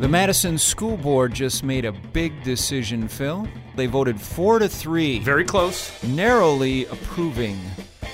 The Madison School Board just made a big decision, Phil. They voted 4 to 3, Very close. narrowly approving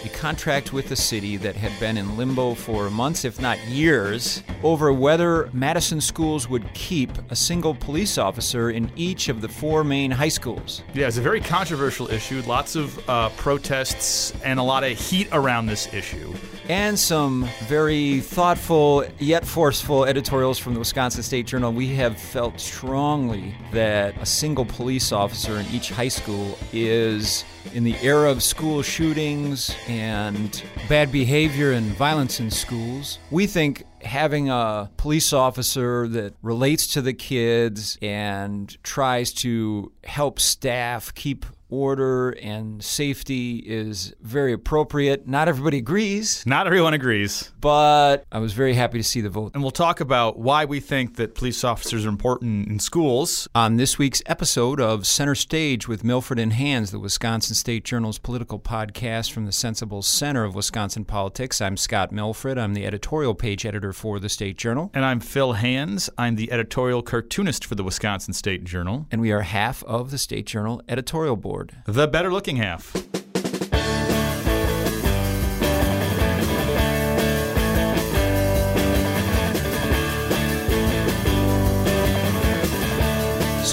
a contract with the city that had been in limbo for months, if not years, over whether Madison schools would keep a single police officer in each of the four main high schools. Yeah, it's a very controversial issue. Lots of uh, protests and a lot of heat around this issue. And some very thoughtful yet forceful editorials from the Wisconsin State Journal. We have felt strongly that a single police officer in each high school is, in the era of school shootings and bad behavior and violence in schools, we think having a police officer that relates to the kids and tries to help staff keep order and safety is very appropriate. Not everybody agrees, Not everyone agrees. but I was very happy to see the vote. And we'll talk about why we think that police officers are important in schools. On this week's episode of Center Stage with Milfred and Hands, the Wisconsin State Journal's political podcast from the Sensible Center of Wisconsin politics, I'm Scott Milfred. I'm the editorial page editor for the State Journal, And I'm Phil Hands. I'm the editorial cartoonist for the Wisconsin State Journal. and we are half of the State Journal editorial board. The better looking half.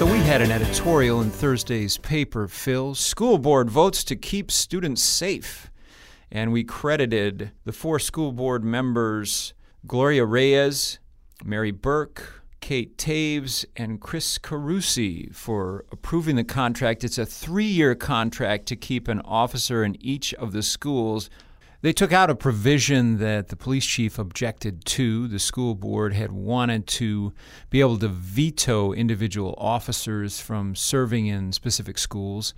So we had an editorial in Thursday's paper, Phil. School board votes to keep students safe. And we credited the four school board members Gloria Reyes, Mary Burke, Kate Toews, and Cris Carusi for approving the contract. It's a three year contract to keep an officer in each of the schools. They took out a provision that the police chief objected to. The school board had wanted to be able to veto individual officers from serving in specific schools.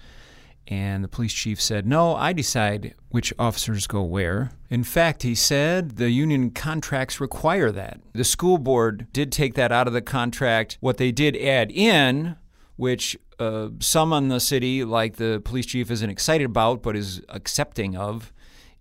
And the police chief said, No, I decide which officers go where. In fact, he said the union contracts require that. The school board did take that out of the contract. What they did add in, which uh, some in the city, like the police chief, isn't excited about but is accepting of,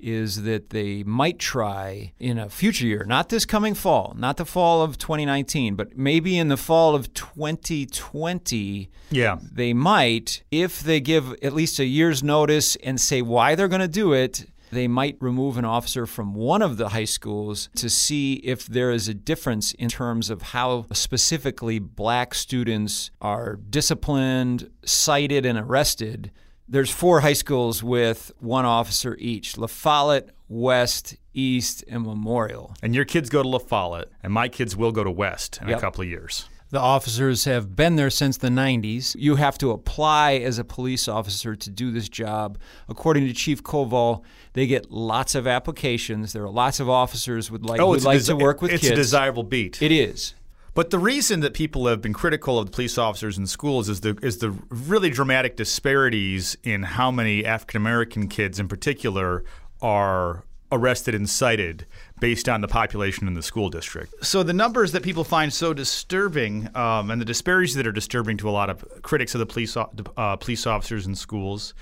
is that they might try in a future year, not this coming fall, not the fall of 2019, but maybe in the fall of 2020 Yeah. they might, if they give at least a year's notice and say why they're going to do it, they might remove an officer from one of the high schools to see if there is a difference in terms of how specifically black students are disciplined, cited, and arrested. There's four high schools with one officer each La Follette, West, East, and Memorial. And your kids go to La Follette, and my kids will go to West in Yep. a couple of years. The officers have been there since the 90s. You have to apply as a police officer to do this job. According to Chief Koval, they get lots of applications. There are lots of officers would like would Oh, a like desi- to work with it's kids. a desirable beat. it is. But the reason that people have been critical of the police officers in schools is the is the really dramatic disparities in how many African American kids, in particular, are arrested and cited based on the population in the school district. So the numbers that people find so disturbing, um, and the disparities that are disturbing to a lot of critics of the police uh, police officers in schools,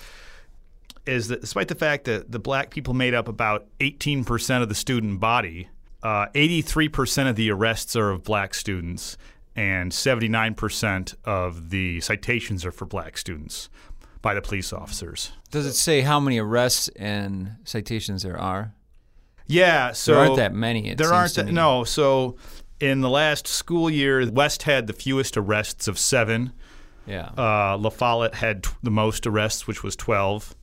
is that despite the fact that the black people made up about 18% of the student body, uh, 83% of the arrests are of black students, and 79% of the citations are for black students by the police officers. Does it say how many arrests and citations there are? Yeah, so There aren't that many. It there aren't that, no. So in the last school year, West had the fewest arrests of seven. Yeah. Uh, La Follette had t- the most arrests, which was 12.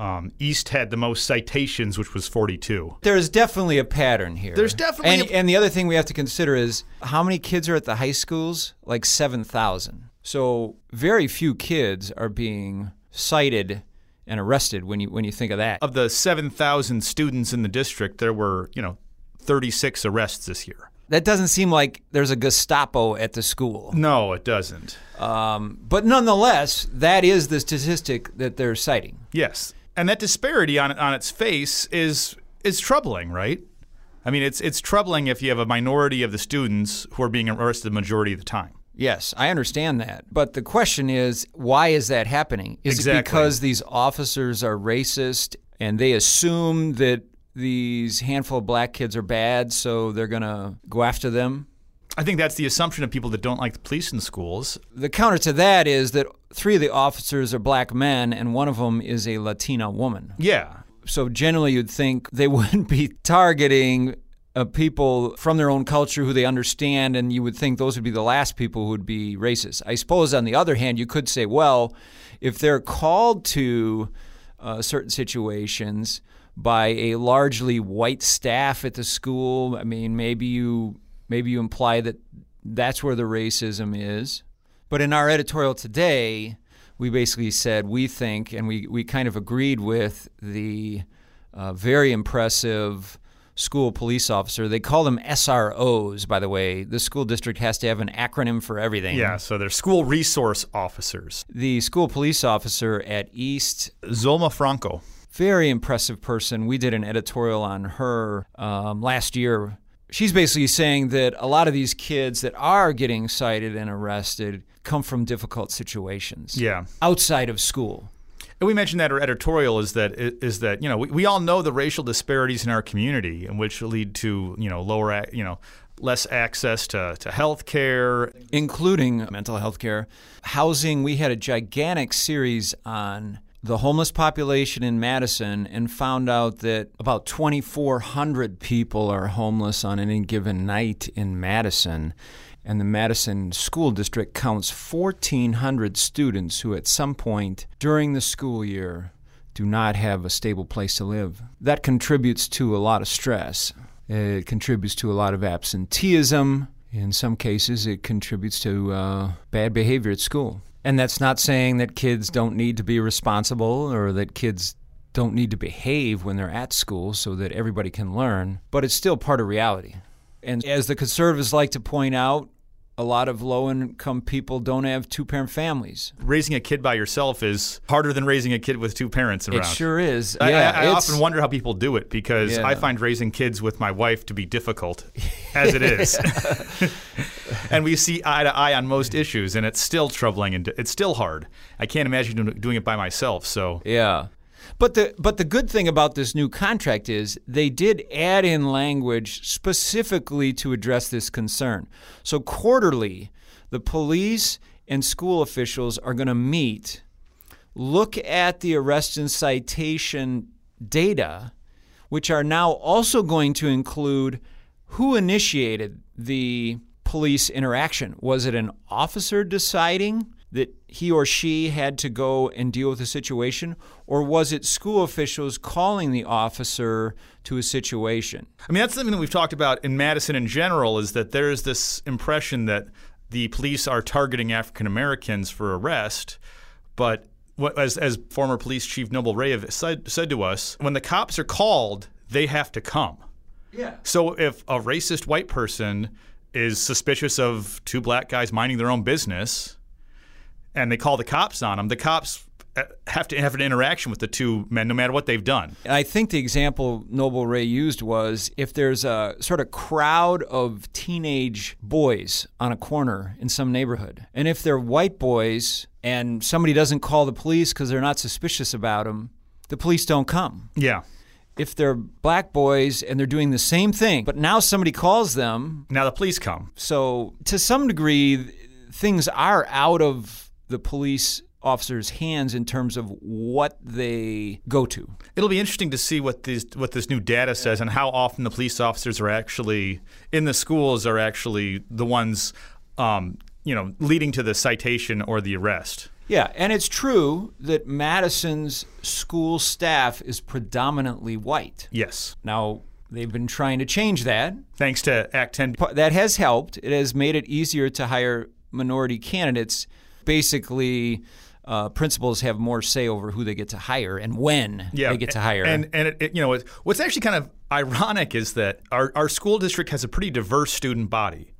Um, East had the most citations, which was 42. There's definitely a pattern here. There's definitely and, a- and the other thing we have to consider is how many kids are at the high schools? Like 7,000. So very few kids are being cited and arrested when you when you think of that. Of the 7,000 students in the district, there were, you know, 36 arrests this year. That doesn't seem like there's a Gestapo at the school. No, it doesn't. Um, but nonetheless, that is the statistic that they're citing. Yes, and that disparity on on its face is is troubling, right? I mean, it's it's troubling if you have a minority of the students who are being arrested the majority of the time. Yes, I understand that. But the question is, why is that happening? Is it because these officers are racist and they assume that these handful of black kids are bad, so they're going to go after them? I think that's the assumption of people that don't like the police in schools. The counter to that is that three of the officers are black men and one of them is a Latina woman. Yeah. So generally, you'd think they wouldn't be targeting uh, people from their own culture who they understand, and you would think those would be the last people who would be racist. I suppose, on the other hand, you could say, well, if they're called to uh, certain situations by a largely white staff at the school, I mean, maybe you maybe you imply that that's where the racism is. But in our editorial today, we basically said we think, and we, we kind of agreed with the uh, very impressive school police officer. They call them SROs, by the way. The school district has to have an acronym for everything. Yeah, so they're school resource officers. The school police officer at East, Zulma Franco. Very impressive person. We did an editorial on her um, last year she's basically saying that a lot of these kids that are getting cited and arrested come from difficult situations. Yeah. Outside of school. And we mentioned that our editorial is that is that you know we, we all know the racial disparities in our community, and which lead to you know lower you know less access to, to health care, including mental health care, housing. We had a gigantic series on the homeless population in Madison and found out that about 2,400 people are homeless on any given night in Madison. And the Madison School District counts 1,400 students who, at some point during the school year, do not have a stable place to live. That contributes to a lot of stress. It contributes to a lot of absenteeism. In some cases, it contributes to uh, bad behavior at school. And that's not saying that kids don't need to be responsible or that kids don't need to behave when they're at school so that everybody can learn, but it's still part of reality. And as the conservatives like to point out, a lot of low income people don't have two parent families. Raising a kid by yourself is harder than raising a kid with two parents around. It sure is. I, yeah, I, I often wonder how people do it because yeah. I find raising kids with my wife to be difficult as it is. and we see eye to eye on most issues, and it's still troubling and it's still hard. I can't imagine doing it by myself. So, yeah. But the but the good thing about this new contract is they did add in language specifically to address this concern. So quarterly, the police and school officials are going to meet, look at the arrest and citation data, which are now also going to include who initiated the police interaction. Was it an officer deciding? That he or she had to go and deal with the situation, or was it school officials calling the officer to a situation? I mean, that's something that we've talked about in Madison in general is that there's this impression that the police are targeting African Americans for arrest, but as, as former police chief Noble Wray said, said to us, when the cops are called, they have to come. Yeah. So if a racist white person is suspicious of two black guys minding their own business, and they call the cops on them, the cops uh, have to have an interaction with the two men no matter what they've done. I think the example Noble Wray used was if there's a sort of crowd of teenage boys on a corner in some neighborhood, and if they're white boys and somebody doesn't call the police because they're not suspicious about them, the police don't come. Yeah. If they're black boys and they're doing the same thing, but now somebody calls them. Now the police come. So, to some degree, things are out of the police officers' hands in terms of what they go to. It'll be interesting to see what this what this new data says and how often the police officers are actually in the schools are actually the ones, um, you know, leading to the citation or the arrest. Yeah, and it's true that Madison's school staff is predominantly white. Yes. Now, they've been trying to change that. Thanks to Act 10. That has helped. It has made it easier to hire minority candidates basically uh, principals have more say over who they get to hire and when yeah, they get to hire. And and it, it, you know what's actually kind of ironic is that our our school district has a pretty diverse student body.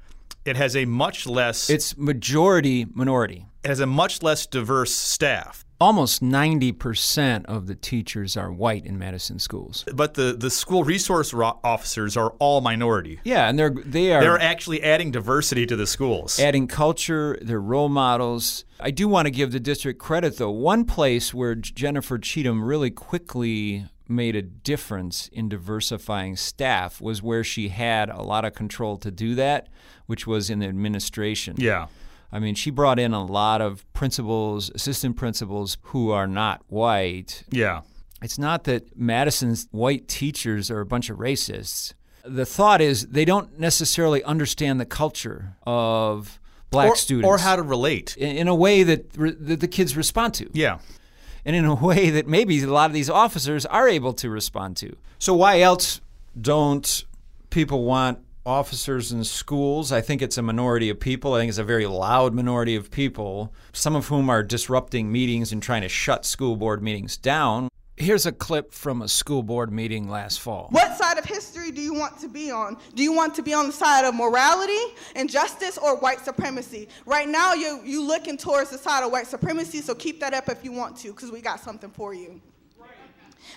It has a much less. It's majority minority. It has a much less diverse staff almost 90% of the teachers are white in Madison schools. But the, the school resource ro- officers are all minority. Yeah, and they're they are They're actually adding diversity to the schools. Adding culture, they're role models. I do want to give the district credit though. One place where Jennifer Cheatham really quickly made a difference in diversifying staff was where she had a lot of control to do that, which was in the administration. Yeah. I mean, she brought in a lot of principals, assistant principals who are not white. Yeah. It's not that Madison's white teachers are a bunch of racists. The thought is they don't necessarily understand the culture of black or, students or how to relate in, in a way that, re- that the kids respond to. Yeah. And in a way that maybe a lot of these officers are able to respond to. So, why else don't people want officers in schools? I think it's a minority of people. I think it's a very loud minority of people, some of whom are disrupting meetings and trying to shut school board meetings down. Here's a clip from a school board meeting last fall. What side of history do you want to be on? Do you want to be on the side of morality and justice or white supremacy? Right now, you you looking towards the side of white supremacy, so keep that up if you want to, because we got something for you.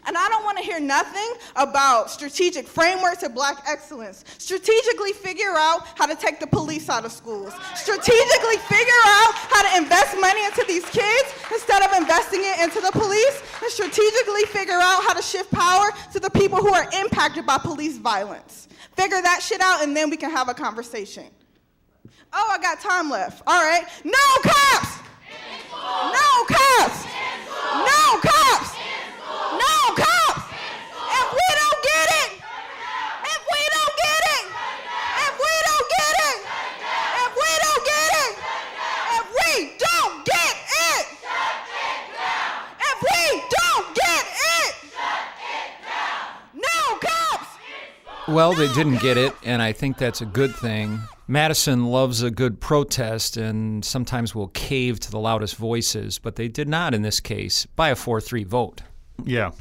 And I don't want to hear nothing about strategic frameworks of black excellence. Strategically figure out how to take the police out of schools. Strategically figure out how to invest money into these kids instead of investing it into the police. And strategically figure out how to shift power to the people who are impacted by police violence. Figure that shit out and then we can have a conversation. Oh, I got time left. All right. No cops! No cops! No cops! No cops! If we don't get it, if we don't get it, if we don't get it, if we don't get it, if we don't get it, if we don't get it, no cops! Well, they didn't get it, and I think that's a good thing. Madison loves a good protest and sometimes will cave to the loudest voices, but they did not in this case by a 4 3 vote. Yeah.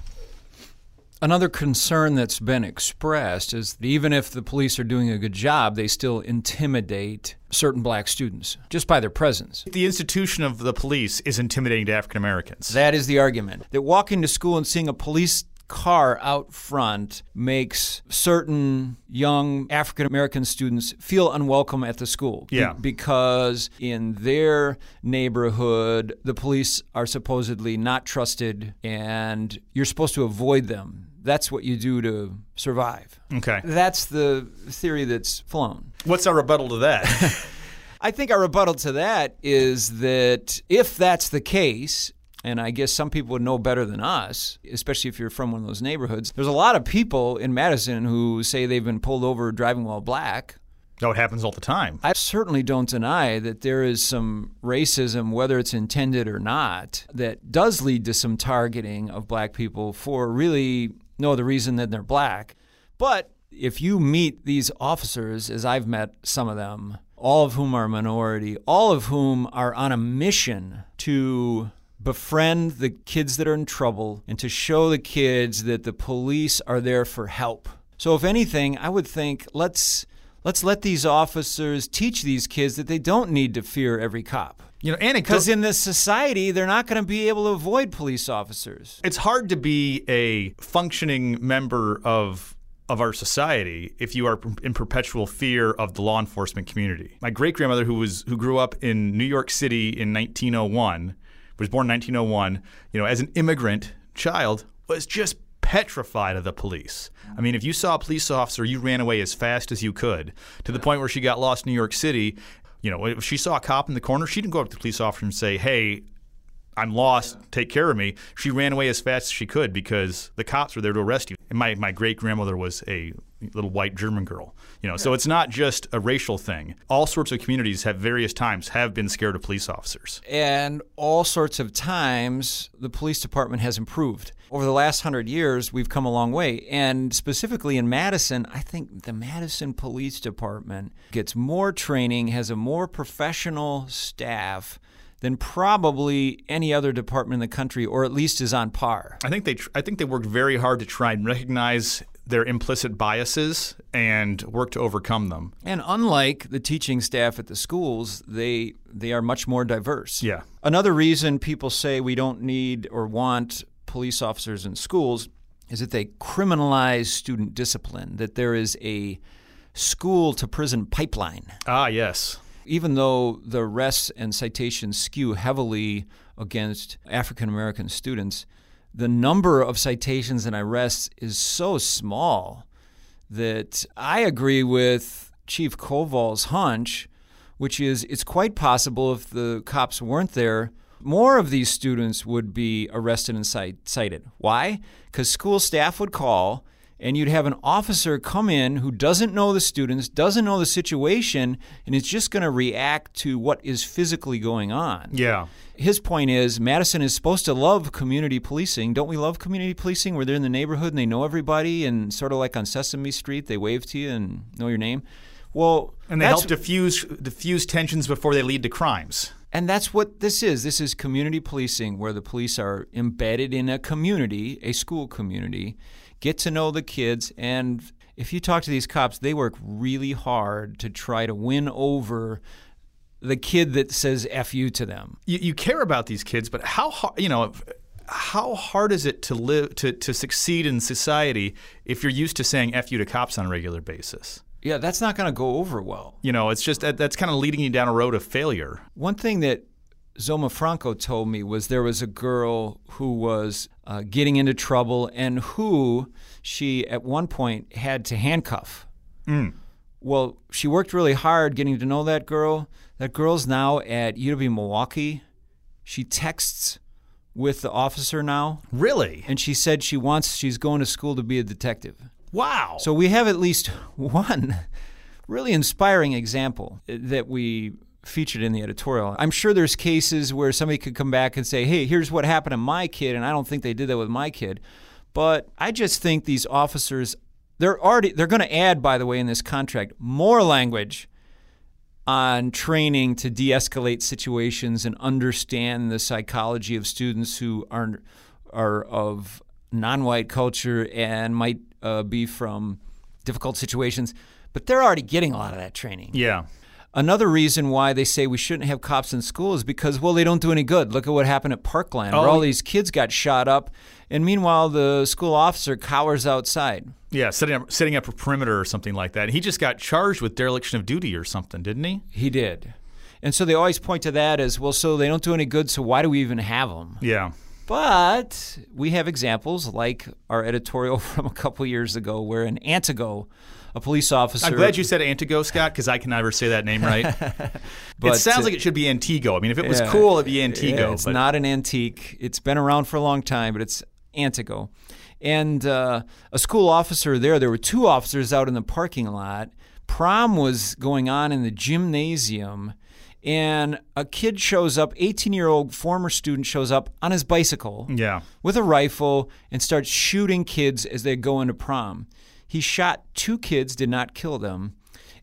Another concern that's been expressed is that even if the police are doing a good job, they still intimidate certain black students just by their presence. The institution of the police is intimidating to African Americans. That is the argument. That walking to school and seeing a police car out front makes certain young African American students feel unwelcome at the school. Be- Yeah. because in their neighborhood, the police are supposedly not trusted and you're supposed to avoid them. That's what you do to survive. Okay. That's the theory that's flown. What's our rebuttal to that? I think our rebuttal to that is that if that's the case, and I guess some people would know better than us, especially if you're from one of those neighborhoods, there's a lot of people in Madison who say they've been pulled over driving while black. no, it happens all the time. I certainly don't deny that there is some racism, whether it's intended or not, that does lead to some targeting of black people for really no other reason than they're black. But if you meet these officers, as I've met some of them, all of whom are minority, all of whom are on a mission to befriend the kids that are in trouble and to show the kids that the police are there for help. So if anything, I would think let's let's let these officers teach these kids that they don't need to fear every cop. You know, Because in this society, they're not going to be able to avoid police officers. it's hard to be a functioning member of of our society if you are in perpetual fear of the law enforcement community. My great grandmother, who was who grew up in New York City in 1901, was born in 1901. You know, as an immigrant child, was just petrified of the police. I mean, if you saw a police officer, you ran away as fast as you could to the point where she got lost in New York City. You know, if she saw a cop in the corner, she didn't go up to the police officer and say, "Hey, I'm lost. Take care of me. She ran away as fast as she could because the cops were there to arrest you. And my, my great grandmother was a little white German girl. You know, so it's not just a racial thing. All sorts of communities have various times have been scared of police officers. And all sorts of times, the police department has improved. Over the last hundred years, we've come a long way. And specifically in Madison, I think the Madison Police Department gets more training, has a more professional staff than probably any other department in the country, or at least is on par. I think they tr- I think they worked very hard to try and recognize their implicit biases and work to overcome them. And unlike the teaching staff at the schools, they they are much more diverse. Yeah. Another reason people say we don't need or want police officers in schools is that they criminalize student discipline, that there is a school to prison pipeline. Ah, yes. Even though the arrests and citations skew heavily against African American students, the number of citations and arrests is so small that I agree with Chief Koval's hunch, which is it's quite possible if the cops weren't there, more of these students would be arrested and cited. Why? Because school staff would call and you'd have an officer come in who doesn't know the students, doesn't know the situation, and is just going to react to what is physically going on. Yeah. His point is Madison is supposed to love community policing. Don't we love community policing where they're in the neighborhood and they know everybody and sort of like on Sesame Street, they wave to you and know your name? Well, and they help diffuse diffuse tensions before they lead to crimes. And that's what this is. This is community policing, where the police are embedded in a community, a school community, get to know the kids. And if you talk to these cops, they work really hard to try to win over the kid that says "f you" to them. You, you care about these kids, but how hard? You know, how hard is it to live to to succeed in society if you're used to saying "f you" to cops on a regular basis? Yeah, that's not going to go over well. You know, it's just that's kind of leading you down a road of failure. One thing that Zulma Franco told me was there was a girl who was uh, getting into trouble and who she at one point had to handcuff. Mm. Well, she worked really hard getting to know that girl. That girl's now at UW Milwaukee. She texts with the officer now. Really? And she said she wants she's going to school to be a detective. Wow. So we have at least one really inspiring example that we featured in the editorial. I'm sure there's cases where somebody could come back and say, "Hey, here's what happened to my kid," and I don't think they did that with my kid. But I just think these officers they're already they're going to add by the way in this contract more language on training to de-escalate situations and understand the psychology of students who are are of non-white culture and might uh, be from difficult situations, but they're already getting a lot of that training. Yeah. Another reason why they say we shouldn't have cops in school is because, well, they don't do any good. Look at what happened at Parkland, where oh, all these kids got shot up, and meanwhile the school officer cowers outside. Yeah, setting up setting up a perimeter or something like that. He just got charged with dereliction of duty or something, didn't he? He did. And so they always point to that as well. So they don't do any good. So why do we even have them? Yeah. But we have examples like our editorial from a couple years ago where in Antigo, a police officer. I'm glad you said Antigo, Scott, because I can never say that name right. but, it sounds like it should be Antigo. I mean, if it was yeah, cool, it'd be Antigo. Yeah, it's but. not an antique. It's been around for a long time, but it's Antigo. And uh, a school officer there, there were two officers out in the parking lot. Prom was going on in the gymnasium and a kid shows up 18 year old former student shows up on his bicycle yeah. with a rifle and starts shooting kids as they go into prom he shot two kids did not kill them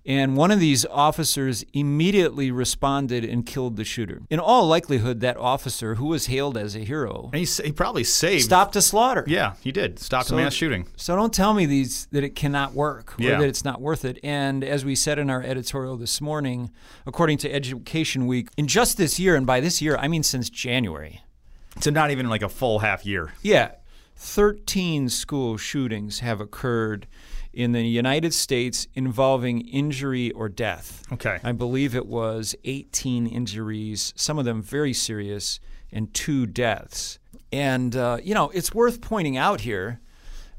and one of these officers immediately responded and killed the shooter. In all likelihood, that officer, who was hailed as a hero, he, he, probably saved, stopped a slaughter. Yeah, he did. Stopped so, a mass shooting. So don't tell me these that it cannot work or yeah. that it's not worth it. And as we said in our editorial this morning, according to Education Week, in just this year, and by this year I mean since January. So not even like a full half year. Yeah, 13 school shootings have occurred in the United States involving injury or death. Okay. I believe it was 18 injuries, some of them very serious, and two deaths. And, uh, you know, it's worth pointing out here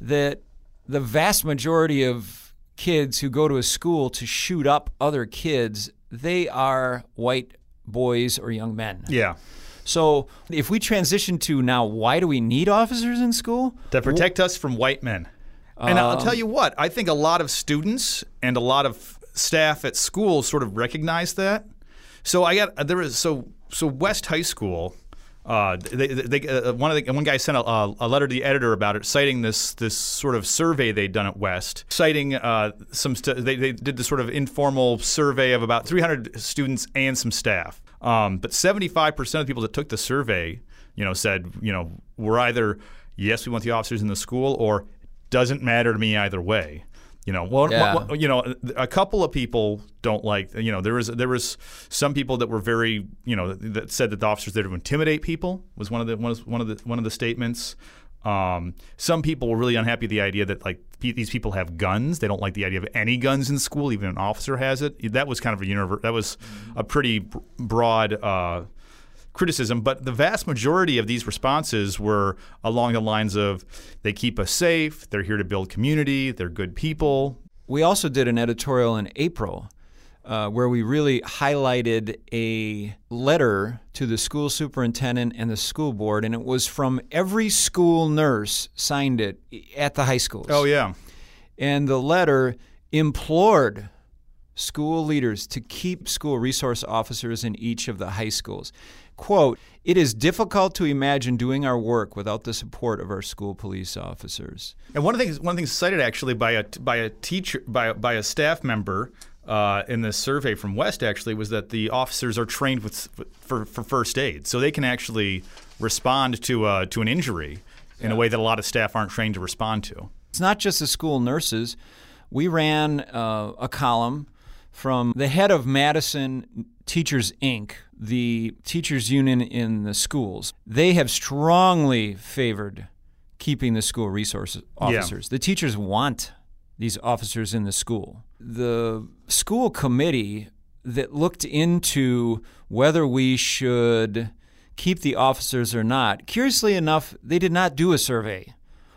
that the vast majority of kids who go to a school to shoot up other kids, they are white boys or young men. Yeah. So if we transition to now, why do we need officers in school? To protect us from white men. And I'll tell you what, I think a lot of students and a lot of staff at schools sort of recognize that. So I got there was so so West High School. Uh, they, they, uh, one of the, one guy sent a, a, letter to the editor about it, citing this this sort of survey they'd done at West, citing uh, some. St- they, they did this sort of informal survey of about 300 students and some staff. Um, but 75 percent of the people that took the survey, you know, said, you know, we're either yes, we want the officers in the school, or doesn't matter to me either way. You know, well, yeah. you know, a couple of people don't like. You know, there was there was some people that were very, you know, that said that the officers there to intimidate people was one of the one of, one of the one of the statements. Um, some people were really unhappy with the idea that like p- these people have guns. They don't like the idea of any guns in school, even an officer has it. That was kind of a universe. That was a pretty broad. Uh, criticism, but the vast majority of these responses were along the lines of they keep us safe, they're here to build community, they're good people. We also did an editorial in April uh, where we really highlighted a letter to the school superintendent and the school board, and it was from every school nurse signed it at the high schools. Oh, yeah. And the letter implored school leaders to keep school resource officers in each of the high schools. Quote, it is difficult to imagine doing our work without the support of our school police officers. And one of the things, one of the things cited actually by a by a teacher by by a staff member uh, in this survey from West actually was that the officers are trained with for, for first aid, so they can actually respond to uh, to an injury in yeah. a way that a lot of staff aren't trained to respond to. It's not just the school nurses. We ran uh, a column from the head of Madison Teachers Inc., the teachers union in the schools. They have strongly favored keeping the school resource officers. Yeah. The teachers want these officers in the school. The school committee that looked into whether we should keep the officers or not, curiously enough, they did not do a survey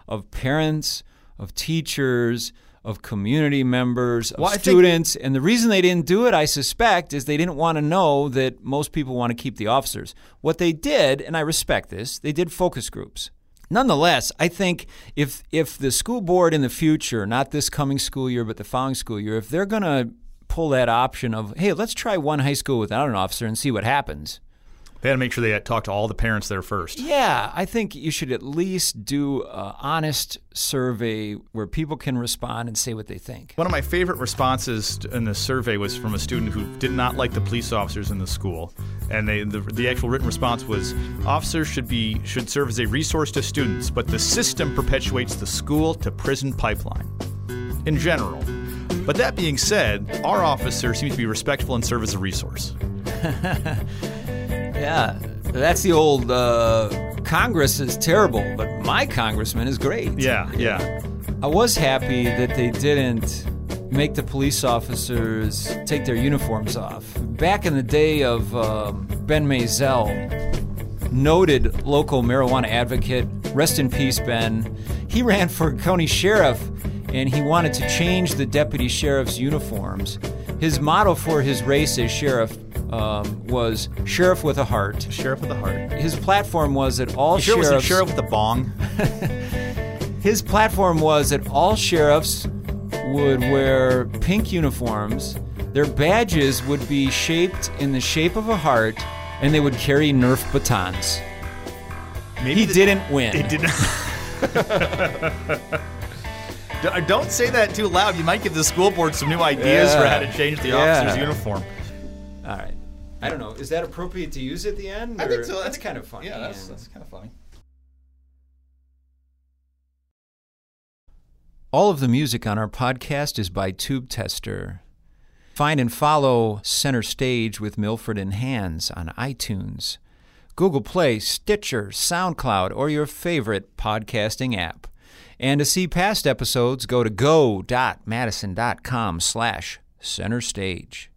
of parents, of teachers, of community members, of well, students. and the reason they didn't do it, I suspect, is they didn't want to know that most people want to keep the officers. What they did, and I respect this, they did focus groups. Nonetheless, I think if if the school board in the future, not this coming school year, but the following school year, if they're going to pull that option of, hey, let's try one high school without an officer and see what happens, they had to make sure they talk to all the parents there first. Yeah, I think you should at least do an honest survey where people can respond and say what they think. One of my favorite responses in the survey was from a student who did not like the police officers in the school, and they, the, the actual written response was: officers should be should serve as a resource to students, but the system perpetuates the school to prison pipeline. In general. But that being said, our officer seems to be respectful and serve as a resource. Yeah, that's the old uh, Congress is terrible, but my congressman is great. Yeah, yeah. I was happy that they didn't make the police officers take their uniforms off. Back in the day of um, Ben Masel, noted local marijuana advocate, rest in peace, Ben, he ran for county sheriff and he wanted to change the deputy sheriff's uniforms. His motto for his race as sheriff um, was sheriff with a heart. Sheriff with a heart. His platform was that all sure sheriffs. Was sheriff with a bong. his platform was that all sheriffs would wear pink uniforms. Their badges would be shaped in the shape of a heart, and they would carry Nerf batons. Maybe he the, didn't win. He did not. Don't say that too loud. You might give the school board some new ideas yeah. for how to change the yeah. officer's uniform. All right. I don't know. Is that appropriate to use at the end? I think so. That's kind of funny. Yeah, that's, that's kind of funny. All of the music on our podcast is by Tube Tester. Find and follow Center Stage with Milfred and Hands on iTunes, Google Play, Stitcher, SoundCloud, or your favorite podcasting app. And to see past episodes, go to go.madison.com slash center stage.